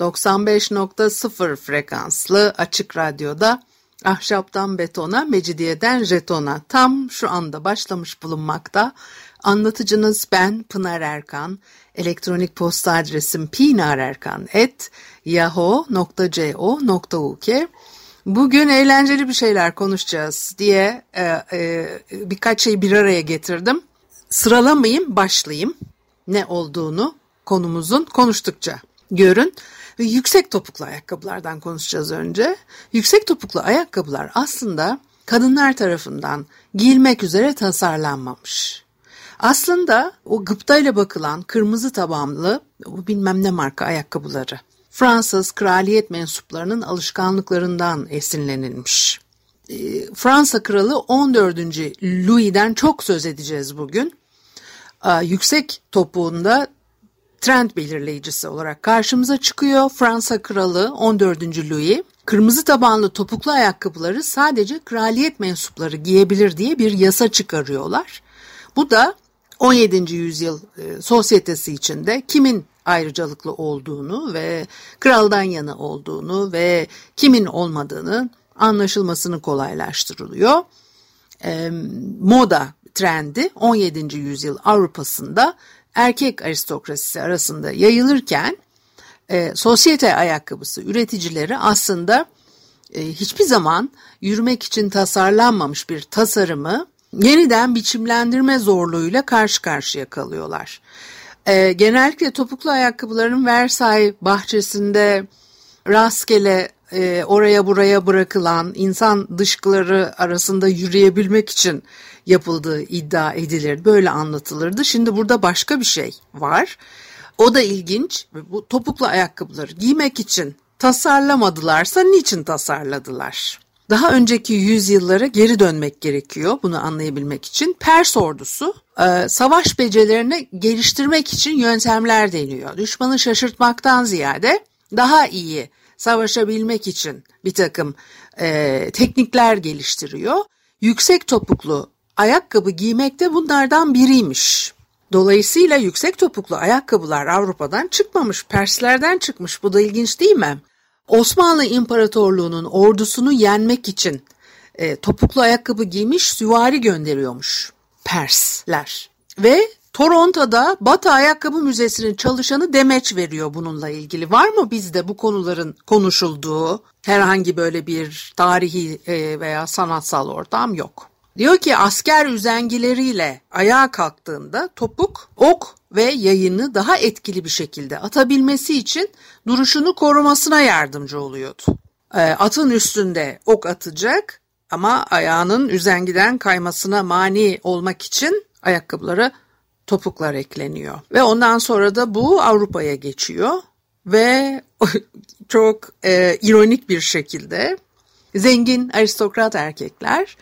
95.0 frekanslı açık radyoda ahşaptan betona, mecidiyeden jetona tam şu anda başlamış bulunmakta. Anlatıcınız ben Pınar Erkan. Elektronik posta adresim pinarerkan.yahoo.co.uk Bugün eğlenceli bir şeyler konuşacağız diye e, e, birkaç şey bir araya getirdim. Sıralamayayım, başlayayım. Ne olduğunu konumuzun konuştukça görün. Ve yüksek topuklu ayakkabılardan konuşacağız önce. Yüksek topuklu ayakkabılar aslında kadınlar tarafından giyilmek üzere tasarlanmamış. Aslında o gıptayla bakılan kırmızı tabanlı o bilmem ne marka ayakkabıları Fransız kraliyet mensuplarının alışkanlıklarından esinlenilmiş. Ee, Fransa kralı 14. Louis'den çok söz edeceğiz bugün. Yüksek topuğunda trend belirleyicisi olarak karşımıza çıkıyor. Fransa kralı 14. Louis kırmızı tabanlı topuklu ayakkabıları sadece kraliyet mensupları giyebilir diye bir yasa çıkarıyorlar. Bu da 17. yüzyıl e, sosyetesi içinde kimin ayrıcalıklı olduğunu ve kraldan yana olduğunu ve kimin olmadığını anlaşılmasını kolaylaştırılıyor. E, moda trendi 17. yüzyıl Avrupa'sında erkek aristokrasisi arasında yayılırken e, sosyete ayakkabısı üreticileri aslında e, hiçbir zaman yürümek için tasarlanmamış bir tasarımı yeniden biçimlendirme zorluğuyla karşı karşıya kalıyorlar. E, genellikle topuklu ayakkabıların Versailles bahçesinde rastgele e, oraya buraya bırakılan insan dışkıları arasında yürüyebilmek için yapıldığı iddia edilir. Böyle anlatılırdı. Şimdi burada başka bir şey var. O da ilginç. Bu topuklu ayakkabıları giymek için tasarlamadılarsa niçin tasarladılar? Daha önceki yüzyıllara geri dönmek gerekiyor bunu anlayabilmek için. Pers ordusu e, savaş becerilerini geliştirmek için yöntemler deniyor. Düşmanı şaşırtmaktan ziyade daha iyi savaşabilmek için bir takım e, teknikler geliştiriyor. Yüksek topuklu ayakkabı giymek de bunlardan biriymiş. Dolayısıyla yüksek topuklu ayakkabılar Avrupa'dan çıkmamış, Perslerden çıkmış. Bu da ilginç değil mi? Osmanlı İmparatorluğu'nun ordusunu yenmek için e, topuklu ayakkabı giymiş süvari gönderiyormuş Persler. Ve Toronto'da Batı Ayakkabı Müzesi'nin çalışanı demeç veriyor bununla ilgili. Var mı bizde bu konuların konuşulduğu herhangi böyle bir tarihi e, veya sanatsal ortam yok. Diyor ki asker üzengileriyle ayağa kalktığında topuk, ok ve yayını daha etkili bir şekilde atabilmesi için duruşunu korumasına yardımcı oluyordu. E, atın üstünde ok atacak ama ayağının üzengiden kaymasına mani olmak için ayakkabıları topuklar ekleniyor. Ve ondan sonra da bu Avrupa'ya geçiyor ve çok e, ironik bir şekilde zengin aristokrat erkekler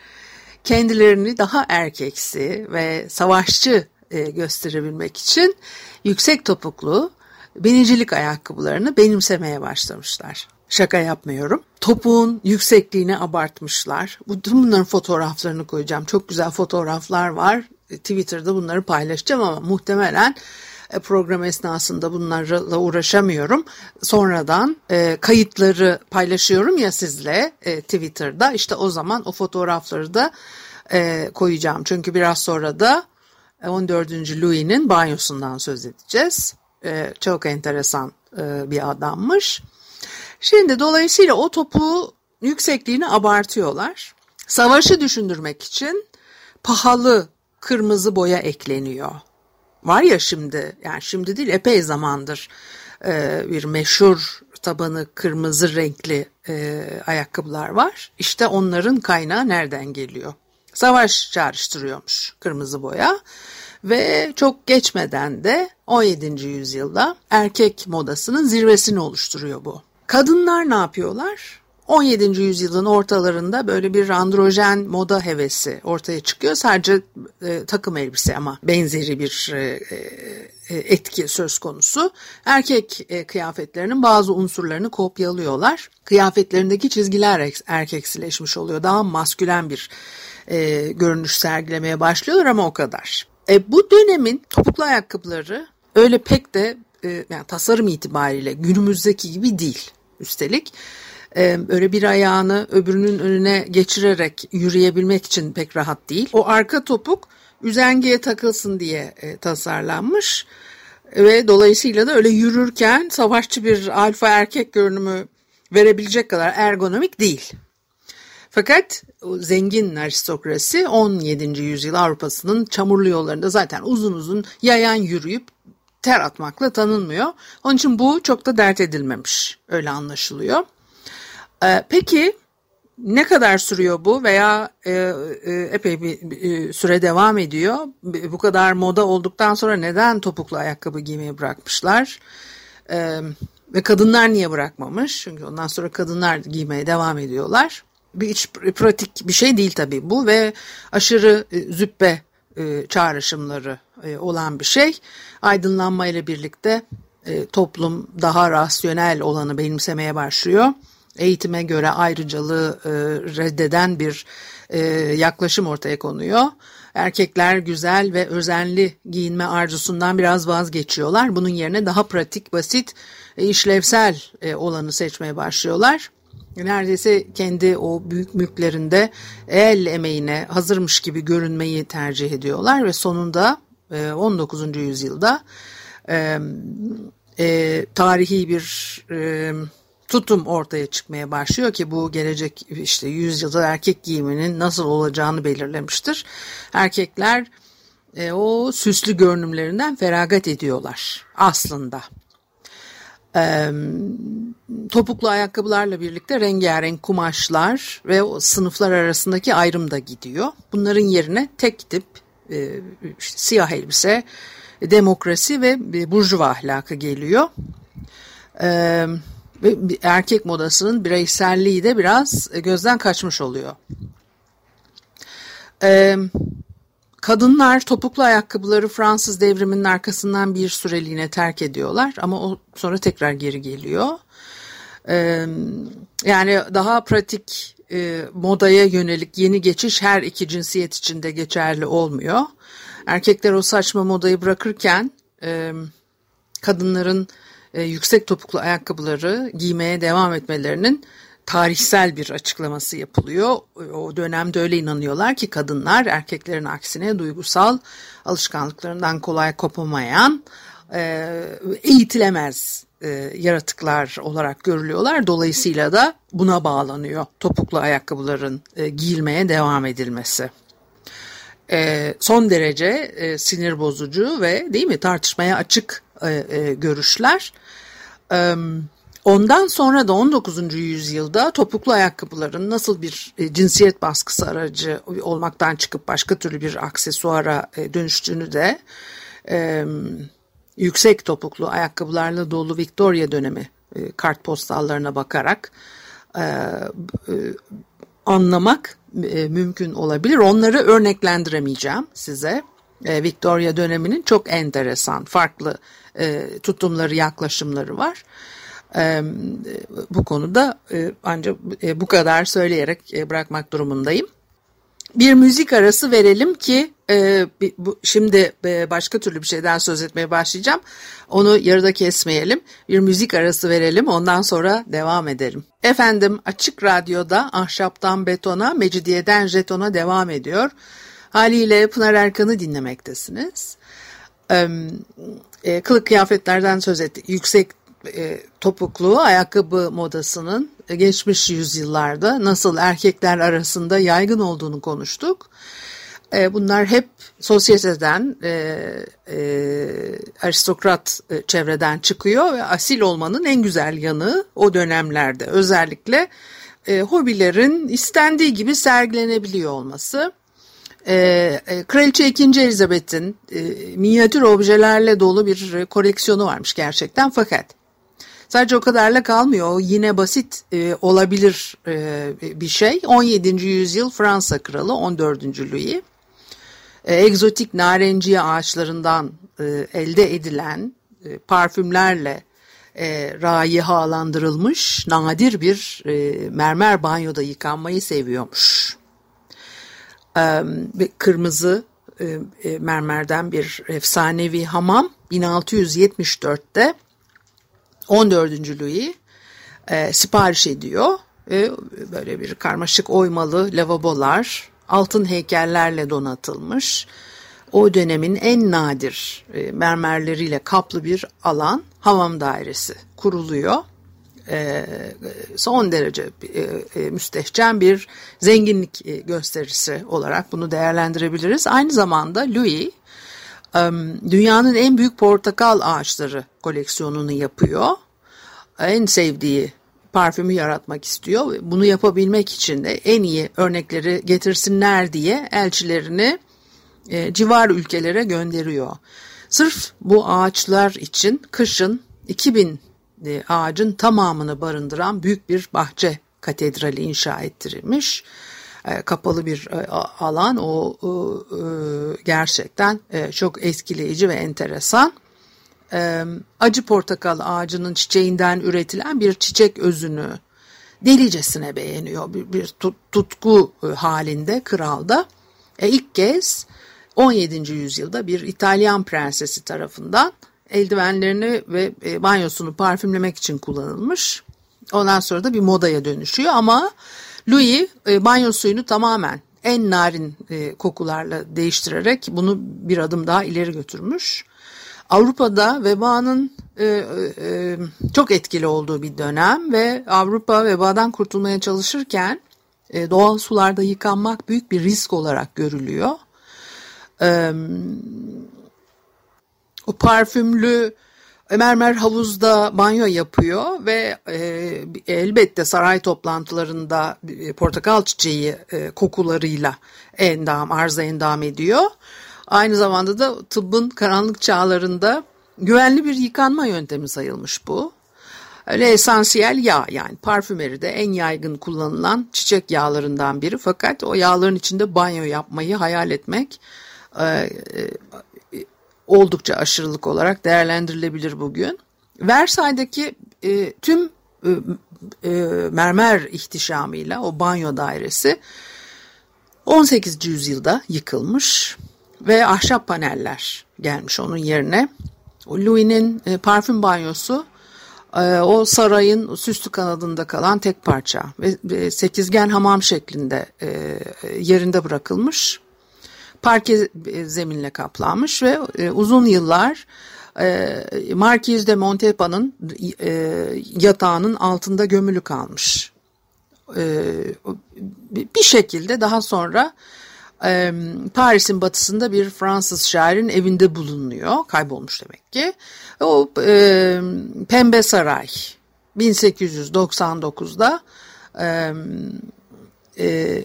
kendilerini daha erkeksi ve savaşçı e, gösterebilmek için yüksek topuklu binicilik ayakkabılarını benimsemeye başlamışlar. Şaka yapmıyorum. Topuğun yüksekliğini abartmışlar. Bütün bunların fotoğraflarını koyacağım. Çok güzel fotoğraflar var. Twitter'da bunları paylaşacağım ama muhtemelen e, program esnasında bunlarla uğraşamıyorum. Sonradan e, kayıtları paylaşıyorum ya sizle e, Twitter'da. İşte o zaman o fotoğrafları da e, koyacağım. Çünkü biraz sonra da 14. Louis'nin banyosundan söz edeceğiz. E, çok enteresan e, bir adammış. Şimdi dolayısıyla o topu yüksekliğini abartıyorlar. Savaşı düşündürmek için pahalı kırmızı boya ekleniyor. Var ya şimdi yani şimdi değil epey zamandır e, bir meşhur tabanı kırmızı renkli e, ayakkabılar var. İşte onların kaynağı nereden geliyor? Savaş çağrıştırıyormuş kırmızı boya ve çok geçmeden de 17. yüzyılda erkek modasının zirvesini oluşturuyor bu. Kadınlar ne yapıyorlar? 17. yüzyılın ortalarında böyle bir androjen moda hevesi ortaya çıkıyor. Sadece e, takım elbise ama benzeri bir e, e, etki söz konusu. Erkek e, kıyafetlerinin bazı unsurlarını kopyalıyorlar. Kıyafetlerindeki çizgiler erkeksileşmiş oluyor. Daha maskülen bir e, görünüş sergilemeye başlıyorlar ama o kadar. E, bu dönemin topuklu ayakkabıları öyle pek de e, yani tasarım itibariyle günümüzdeki gibi değil üstelik e, öyle bir ayağını öbürünün önüne geçirerek yürüyebilmek için pek rahat değil. O arka topuk üzengeye takılsın diye e, tasarlanmış ve dolayısıyla da öyle yürürken savaşçı bir alfa erkek görünümü verebilecek kadar ergonomik değil. Fakat zengin aristokrasi 17. yüzyıl Avrupa'sının çamurlu yollarında zaten uzun uzun yayan yürüyüp ter atmakla tanınmıyor. Onun için bu çok da dert edilmemiş öyle anlaşılıyor. Ee, peki ne kadar sürüyor bu veya e, e, epey bir, e, süre devam ediyor? Bu kadar moda olduktan sonra neden topuklu ayakkabı giymeyi bırakmışlar? E, ve kadınlar niye bırakmamış? Çünkü ondan sonra kadınlar giymeye devam ediyorlar. Bir hiç pratik bir şey değil tabii bu ve aşırı e, züppe e, çağrışımları e, olan bir şey. Aydınlanma ile birlikte e, toplum daha rasyonel olanı benimsemeye başlıyor eğitime göre ayrıcalığı e, reddeden bir e, yaklaşım ortaya konuyor. Erkekler güzel ve özenli giyinme arzusundan biraz vazgeçiyorlar. Bunun yerine daha pratik, basit, e, işlevsel olanı seçmeye başlıyorlar. Neredeyse kendi o büyük mülklerinde el emeğine hazırmış gibi görünmeyi tercih ediyorlar ve sonunda e, 19. yüzyılda tarihi bir tutum ortaya çıkmaya başlıyor ki bu gelecek işte yüzyılda erkek giyiminin nasıl olacağını belirlemiştir. Erkekler e, o süslü görünümlerinden feragat ediyorlar aslında. E, topuklu ayakkabılarla birlikte rengarenk kumaşlar ve o sınıflar arasındaki ayrım da gidiyor. Bunların yerine tek tip e, işte siyah elbise, demokrasi ve burjuva ahlakı geliyor. Evet ve erkek modasının bireyselliği de biraz e, gözden kaçmış oluyor. Ee, kadınlar topuklu ayakkabıları Fransız devriminin arkasından bir süreliğine terk ediyorlar ama o sonra tekrar geri geliyor. Ee, yani daha pratik e, modaya yönelik yeni geçiş her iki cinsiyet için de geçerli olmuyor. Erkekler o saçma modayı bırakırken e, kadınların e, yüksek topuklu ayakkabıları giymeye devam etmelerinin tarihsel bir açıklaması yapılıyor. O dönemde öyle inanıyorlar ki kadınlar erkeklerin aksine duygusal alışkanlıklarından kolay kopamayan e, eğitilemez e, yaratıklar olarak görülüyorlar. Dolayısıyla da buna bağlanıyor topuklu ayakkabıların e, giyilmeye devam edilmesi. Son derece sinir bozucu ve değil mi tartışmaya açık görüşler. Ondan sonra da 19. yüzyılda topuklu ayakkabıların nasıl bir e, cinsiyet baskısı aracı olmaktan çıkıp başka türlü bir aksesuara e, dönüştüğünü de yüksek topuklu ayakkabılarla dolu Victoria dönemi e, kartpostallarına bakarak anlamak mümkün olabilir. Onları örneklendiremeyeceğim size. E, Victoria döneminin çok enteresan, farklı e, tutumları, yaklaşımları var. E, bu konuda e, ancak e, bu kadar söyleyerek e, bırakmak durumundayım. Bir müzik arası verelim ki e, bu, şimdi e, başka türlü bir şeyden söz etmeye başlayacağım. Onu yarıda kesmeyelim. Bir müzik arası verelim ondan sonra devam edelim. Efendim Açık Radyo'da Ahşaptan Betona, Mecidiyeden Jeton'a devam ediyor. Haliyle Pınar Erkan'ı dinlemektesiniz e, kılık kıyafetlerden söz ettik. Yüksek e, topuklu ayakkabı modasının geçmiş yüzyıllarda nasıl erkekler arasında yaygın olduğunu konuştuk. E, bunlar hep sosyeteden, e, e, aristokrat e, çevreden çıkıyor ve asil olmanın en güzel yanı o dönemlerde özellikle e, hobilerin istendiği gibi sergilenebiliyor olması. E, e, Kraliçe 2. Elizabeth'in e, minyatür objelerle dolu bir koleksiyonu varmış gerçekten fakat Sadece o kadarla kalmıyor. Yine basit e, olabilir e, bir şey. 17. yüzyıl Fransa kralı 14. Louis e, egzotik narenciye ağaçlarından e, elde edilen e, parfümlerle e, rayihalandırılmış nadir bir e, mermer banyoda yıkanmayı seviyormuş. E, kırmızı e, e, mermerden bir efsanevi hamam 1674'te 14. Louis e, sipariş ediyor. E, böyle bir karmaşık oymalı lavabolar, altın heykellerle donatılmış. O dönemin en nadir e, mermerleriyle kaplı bir alan hamam dairesi kuruluyor. E, son derece e, e, müstehcen bir zenginlik e, gösterisi olarak bunu değerlendirebiliriz. Aynı zamanda Louis dünyanın en büyük portakal ağaçları koleksiyonunu yapıyor. En sevdiği parfümü yaratmak istiyor. Bunu yapabilmek için de en iyi örnekleri getirsinler diye elçilerini civar ülkelere gönderiyor. Sırf bu ağaçlar için kışın 2000 e, ağacın tamamını barındıran büyük bir bahçe katedrali inşa ettirilmiş. E, kapalı bir e, alan o e, gerçekten çok etkileyici ve enteresan. Acı portakal ağacının çiçeğinden üretilen bir çiçek özünü delicesine beğeniyor. Bir, bir tutku halinde kralda. E, ilk kez 17. yüzyılda bir İtalyan prensesi tarafından eldivenlerini ve banyosunu parfümlemek için kullanılmış. Ondan sonra da bir modaya dönüşüyor ama Louis e, banyo suyunu tamamen en narin e, kokularla değiştirerek bunu bir adım daha ileri götürmüş. Avrupa'da vebanın e, e, çok etkili olduğu bir dönem ve Avrupa vebadan kurtulmaya çalışırken e, doğal sularda yıkanmak büyük bir risk olarak görülüyor. E, o parfümlü mermer havuzda banyo yapıyor ve e, elbette saray toplantılarında e, portakal çiçeği e, kokularıyla endam, arıza endam ediyor. Aynı zamanda da tıbbın karanlık çağlarında güvenli bir yıkanma yöntemi sayılmış bu. Öyle esansiyel yağ yani parfümeride en yaygın kullanılan çiçek yağlarından biri fakat o yağların içinde banyo yapmayı hayal etmek e, e, oldukça aşırılık olarak değerlendirilebilir bugün. Versay'daki e, tüm e, e, mermer ihtişamıyla o banyo dairesi 18. yüzyılda yıkılmış ve ahşap paneller gelmiş onun yerine. Louis'nin e, parfüm banyosu e, o sarayın süslü kanadında kalan tek parça ve e, sekizgen hamam şeklinde e, yerinde bırakılmış parke zeminle kaplanmış ve e, uzun yıllar e, Marquis de Montepa'nın e, yatağının altında gömülü kalmış. E, bir şekilde daha sonra Paris'in batısında bir Fransız şairin evinde bulunuyor. Kaybolmuş demek ki. O Pembe Saray 1899'da e, e,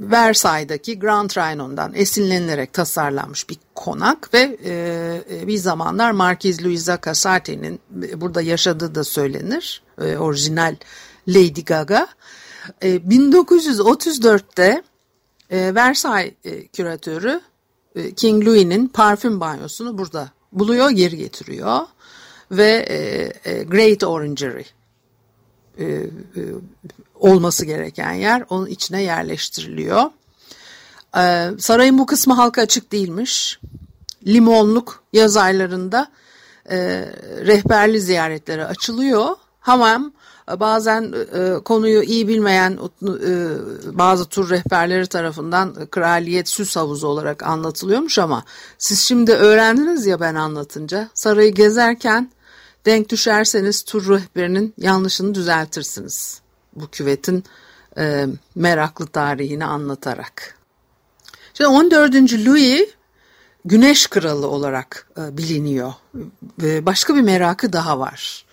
Versailles'daki Grand Trianon'dan esinlenilerek tasarlanmış bir konak ve e, e bir zamanlar Marquise Louisa Casate'nin burada yaşadığı da söylenir. E, orijinal Lady Gaga. E, 1934'te e, Versailles e, küratörü e, King Louis'nin parfüm banyosunu burada buluyor, geri getiriyor ve e, e, Great Orangery e, e, olması gereken yer onun içine yerleştiriliyor. E, sarayın bu kısmı halka açık değilmiş. Limonluk yaz aylarında rehberli ziyaretlere açılıyor. Hamam bazen konuyu iyi bilmeyen bazı tur rehberleri tarafından kraliyet süs havuzu olarak anlatılıyormuş ama siz şimdi öğrendiniz ya ben anlatınca sarayı gezerken denk düşerseniz tur rehberinin yanlışını düzeltirsiniz. Bu küvetin e, meraklı tarihini anlatarak. Şimdi 14. Louis Güneş Kralı olarak e, biliniyor. Ve başka bir merakı daha var.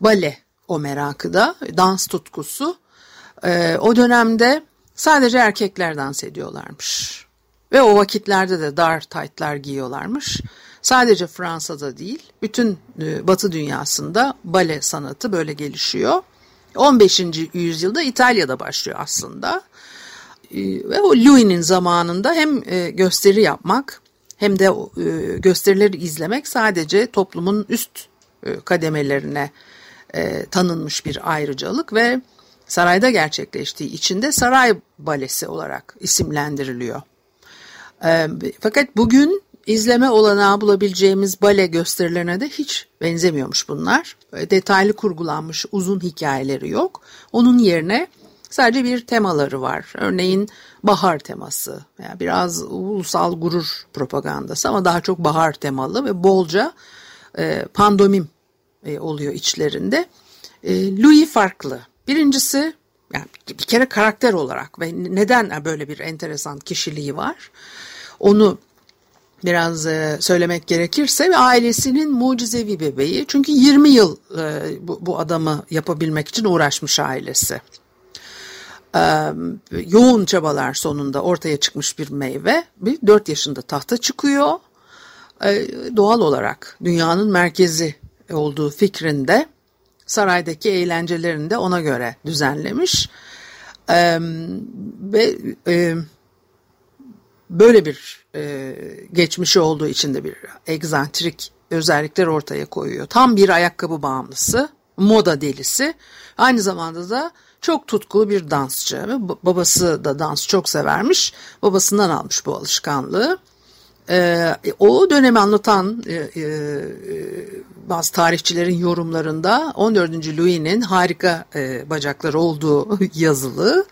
Bale o merakı da, dans tutkusu. E, o dönemde sadece erkekler dans ediyorlarmış. Ve o vakitlerde de dar taytlar giyiyorlarmış. Sadece Fransa'da değil, bütün e, Batı dünyasında bale sanatı böyle gelişiyor. 15. yüzyılda İtalya'da başlıyor aslında. E, ve o Louis'nin zamanında hem e, gösteri yapmak hem de gösterileri izlemek sadece toplumun üst kademelerine tanınmış bir ayrıcalık ve sarayda gerçekleştiği için de saray balesi olarak isimlendiriliyor. Fakat bugün izleme olanağı bulabileceğimiz bale gösterilerine de hiç benzemiyormuş bunlar. Detaylı kurgulanmış uzun hikayeleri yok. Onun yerine sadece bir temaları var. Örneğin bahar teması. Yani biraz ulusal gurur propagandası ama daha çok bahar temalı ve bolca e, pandomim e, oluyor içlerinde. E, Louis farklı. Birincisi yani bir kere karakter olarak ve neden böyle bir enteresan kişiliği var. Onu biraz e, söylemek gerekirse ve ailesinin mucizevi bebeği. Çünkü 20 yıl e, bu, bu adamı yapabilmek için uğraşmış ailesi. E, yoğun çabalar sonunda ortaya çıkmış bir meyve. Bir 4 yaşında tahta çıkıyor. E, doğal olarak dünyanın merkezi olduğu fikrinde saraydaki eğlencelerini de ona göre düzenlemiş. E, ve e, böyle bir e, geçmişi olduğu için de bir egzantrik özellikler ortaya koyuyor. Tam bir ayakkabı bağımlısı, moda delisi. Aynı zamanda da çok tutkulu bir dansçı. Babası da dans çok severmiş. Babasından almış bu alışkanlığı. Ee, o dönemi anlatan e, e, bazı tarihçilerin yorumlarında 14. Louis'nin harika e, bacakları olduğu yazılı.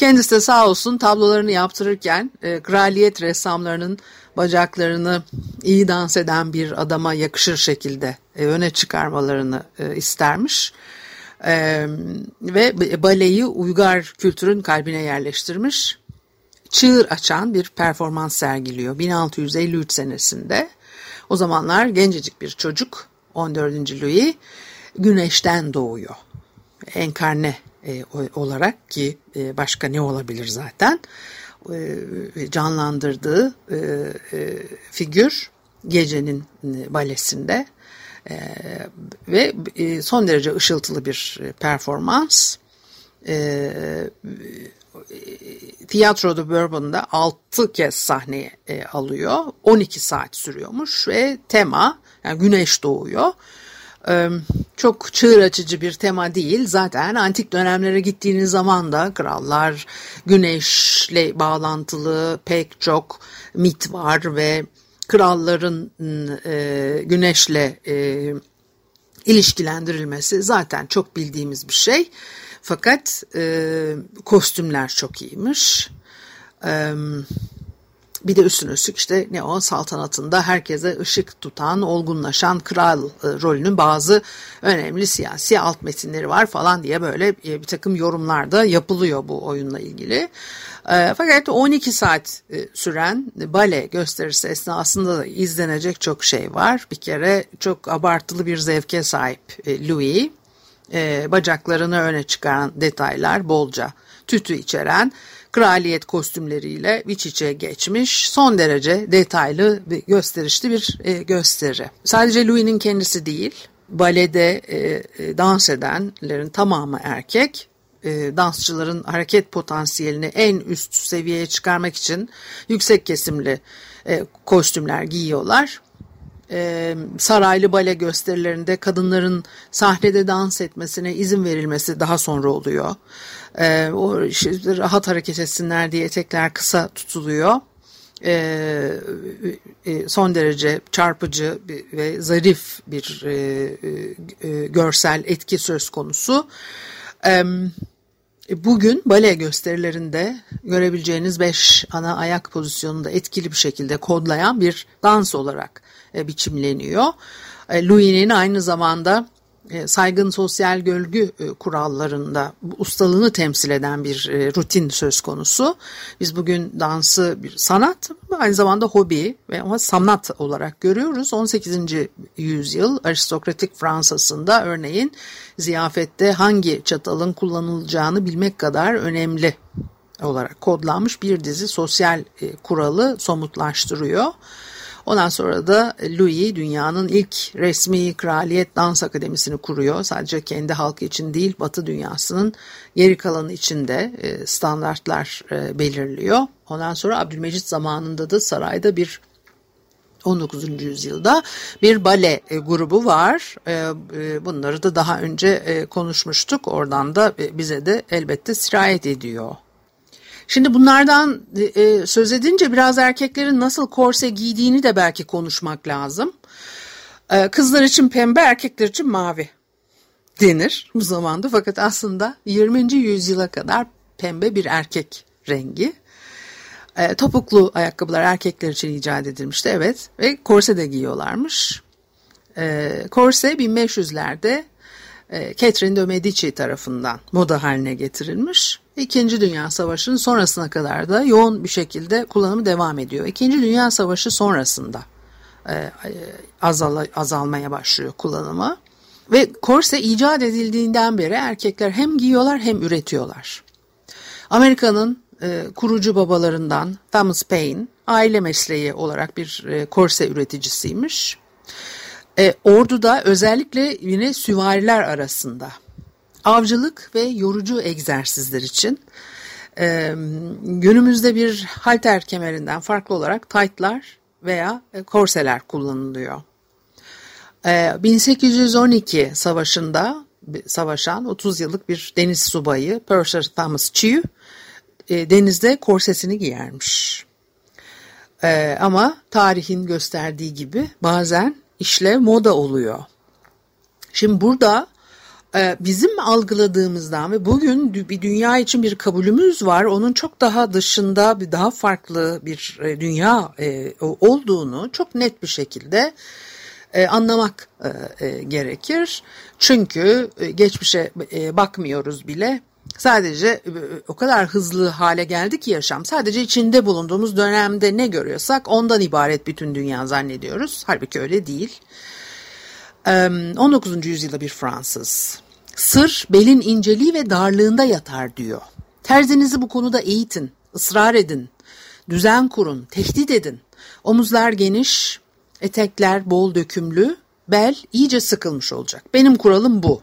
Kendisi de sağ olsun tablolarını yaptırırken e, kraliyet ressamlarının bacaklarını iyi dans eden bir adama yakışır şekilde e, öne çıkarmalarını e, istermiş. E, ve baleyi uygar kültürün kalbine yerleştirmiş. Çığır açan bir performans sergiliyor 1653 senesinde. O zamanlar gencecik bir çocuk 14. Louis güneşten doğuyor. Enkarne e, olarak ki e, başka ne olabilir zaten e, canlandırdığı e, e, figür gecenin e, balesinde e, ve e, son derece ışıltılı bir performans. E, Tiyatro de Bourbon'da 6 kez sahneye e, alıyor. 12 saat sürüyormuş ve tema yani güneş doğuyor çok çığır açıcı bir tema değil. Zaten antik dönemlere gittiğiniz zaman da krallar güneşle bağlantılı pek çok mit var ve kralların e, güneşle e, ilişkilendirilmesi zaten çok bildiğimiz bir şey. Fakat e, kostümler çok iyiymiş. Bir de üstüne üstlük işte ne o saltanatında herkese ışık tutan, olgunlaşan kral e, rolünün bazı önemli siyasi alt metinleri var falan diye böyle e, bir takım yorumlar da yapılıyor bu oyunla ilgili. E, fakat 12 saat süren bale gösterisi esnasında da izlenecek çok şey var. Bir kere çok abartılı bir zevke sahip Louis. Bacaklarını öne çıkaran detaylar bolca tütü içeren kraliyet kostümleriyle iç içe geçmiş son derece detaylı ve gösterişli bir e, gösteri. Sadece Louis'nin kendisi değil, balede e, e, dans edenlerin tamamı erkek. E, dansçıların hareket potansiyelini en üst seviyeye çıkarmak için yüksek kesimli e, kostümler giyiyorlar e, saraylı bale gösterilerinde kadınların sahnede dans etmesine izin verilmesi daha sonra oluyor. E, o işte, rahat hareket etsinler diye etekler kısa tutuluyor. E, e, son derece çarpıcı ve zarif bir e, e, görsel etki söz konusu. E, Bugün bale gösterilerinde görebileceğiniz beş ana ayak pozisyonunda etkili bir şekilde kodlayan bir dans olarak biçimleniyor. E, Louis'nin aynı zamanda e, saygın sosyal gölgü e, kurallarında ustalığını temsil eden bir e, rutin söz konusu. Biz bugün dansı bir sanat aynı zamanda hobi ve ama sanat olarak görüyoruz. 18. yüzyıl aristokratik Fransa'sında örneğin ziyafette hangi çatalın kullanılacağını bilmek kadar önemli olarak kodlanmış bir dizi sosyal kuralı somutlaştırıyor. Ondan sonra da Louis dünyanın ilk resmi kraliyet dans akademisini kuruyor. Sadece kendi halkı için değil Batı dünyasının geri kalanı için de e, standartlar e, belirliyor. Ondan sonra Abdülmecit zamanında da sarayda bir 19. yüzyılda bir bale e, grubu var. Bunları da daha önce konuşmuştuk. Oradan da bize de elbette sirayet ediyor Şimdi bunlardan e, söz edince biraz erkeklerin nasıl korse giydiğini de belki konuşmak lazım. E, kızlar için pembe, erkekler için mavi denir bu zamanda. Fakat aslında 20. yüzyıla kadar pembe bir erkek rengi. E, topuklu ayakkabılar erkekler için icat edilmişti evet ve korse de giyiyorlarmış. E, korse 1500'lerde e, Catherine de Medici tarafından moda haline getirilmiş. İkinci Dünya Savaşı'nın sonrasına kadar da yoğun bir şekilde kullanımı devam ediyor. İkinci Dünya Savaşı sonrasında e, e, azal, azalmaya başlıyor kullanımı. Ve korse icat edildiğinden beri erkekler hem giyiyorlar hem üretiyorlar. Amerika'nın e, kurucu babalarından Thomas Paine aile mesleği olarak bir e, korse üreticisiymiş. E, orduda özellikle yine süvariler arasında avcılık ve yorucu egzersizler için e, günümüzde bir halter kemerinden farklı olarak taytlar veya e, korseler kullanılıyor. E, 1812 savaşında savaşan 30 yıllık bir deniz subayı Purser Thomas Chew e, denizde korsesini giyermiş. E, ama tarihin gösterdiği gibi bazen işle moda oluyor. Şimdi burada bizim algıladığımızdan ve bugün bir dünya için bir kabulümüz var. Onun çok daha dışında bir daha farklı bir e, dünya e, olduğunu çok net bir şekilde anlamak gerekir. Çünkü geçmişe bakmıyoruz bile. Sadece o kadar hızlı hale geldi ki yaşam. Sadece içinde bulunduğumuz dönemde ne görüyorsak ondan ibaret bütün dünya zannediyoruz. Halbuki öyle değil. 19. yüzyılda bir Fransız. Sır belin inceliği ve darlığında yatar diyor. Terzinizi bu konuda eğitin, ısrar edin, düzen kurun, tehdit edin. Omuzlar geniş, etekler bol dökümlü, bel iyice sıkılmış olacak. Benim kuralım bu.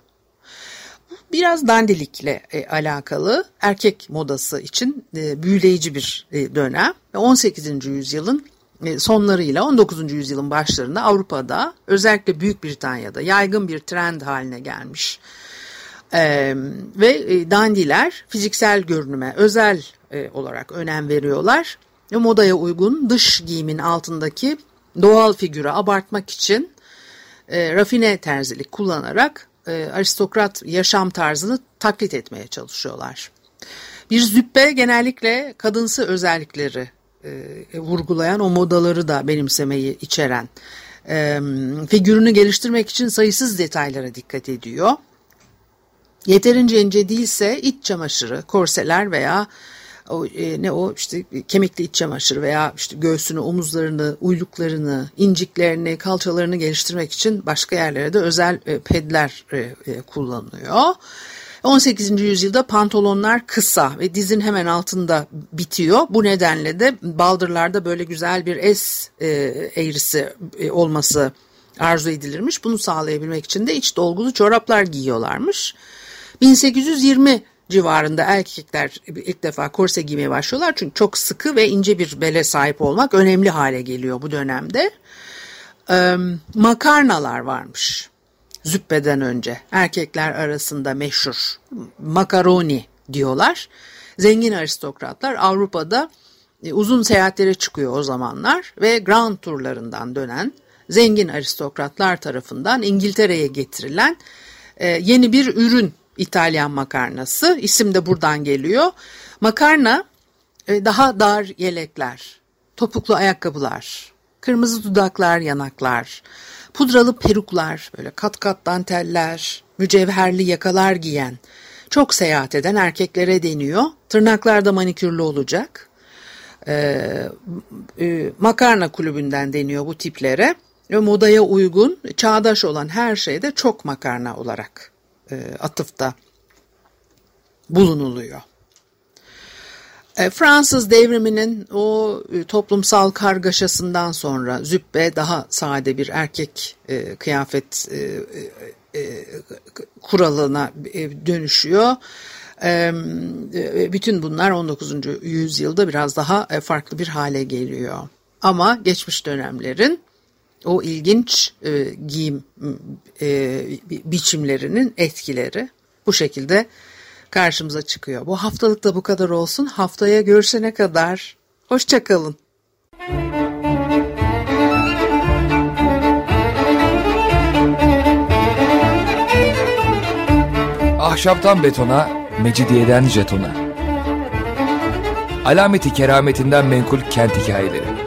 Biraz dandilikle e, alakalı erkek modası için e, büyüleyici bir e, dönem. 18. yüzyılın sonlarıyla 19. yüzyılın başlarında Avrupa'da özellikle Büyük Britanya'da yaygın bir trend haline gelmiş. Ee, ve e, dandiler fiziksel görünüme özel e, olarak önem veriyorlar. Ve modaya uygun dış giyimin altındaki doğal figürü abartmak için e, rafine terzilik kullanarak e, aristokrat yaşam tarzını taklit etmeye çalışıyorlar. Bir züppe genellikle kadınsı özellikleri e, vurgulayan o modaları da benimsemeyi içeren e, figürünü geliştirmek için sayısız detaylara dikkat ediyor. Yeterince ince değilse iç çamaşırı, korseler veya o, e, ne o işte kemikli iç çamaşırı veya işte göğsünü, omuzlarını, uyluklarını, inciklerini, kalçalarını geliştirmek için başka yerlere de özel e, pedler e, e, kullanılıyor. 18. yüzyılda pantolonlar kısa ve dizin hemen altında bitiyor. Bu nedenle de baldırlarda böyle güzel bir S e, eğrisi e, olması arzu edilirmiş. Bunu sağlayabilmek için de iç dolgulu çoraplar giyiyorlarmış. 1820 civarında erkekler ilk defa korse giymeye başlıyorlar. Çünkü çok sıkı ve ince bir bele sahip olmak önemli hale geliyor bu dönemde. Ee, makarnalar varmış züppeden önce erkekler arasında meşhur makaroni diyorlar. Zengin aristokratlar Avrupa'da e, uzun seyahatlere çıkıyor o zamanlar ve grand turlarından dönen zengin aristokratlar tarafından İngiltere'ye getirilen e, yeni bir ürün İtalyan makarnası. İsim de buradan geliyor. Makarna e, daha dar yelekler, topuklu ayakkabılar, kırmızı dudaklar, yanaklar, pudralı peruklar, böyle kat kat danteller, mücevherli yakalar giyen, çok seyahat eden erkeklere deniyor. Tırnaklar da manikürlü olacak. Ee, e, makarna kulübünden deniyor bu tiplere. Ve modaya uygun, çağdaş olan her şeyde çok makarna olarak e, atıfta bulunuluyor. E, Fransız devriminin o e, toplumsal kargaşasından sonra züppe daha sade bir erkek e, kıyafet kuralına dönüşüyor. Bütün bunlar 19. yüzyılda biraz daha farklı bir hale geliyor. Ama geçmiş dönemlerin o ilginç giyim biçimlerinin etkileri bu şekilde karşımıza çıkıyor. Bu haftalık da bu kadar olsun. Haftaya görüşene kadar hoşçakalın. Ahşaptan betona, mecidiyeden jetona. Alameti kerametinden menkul kent hikayeleri.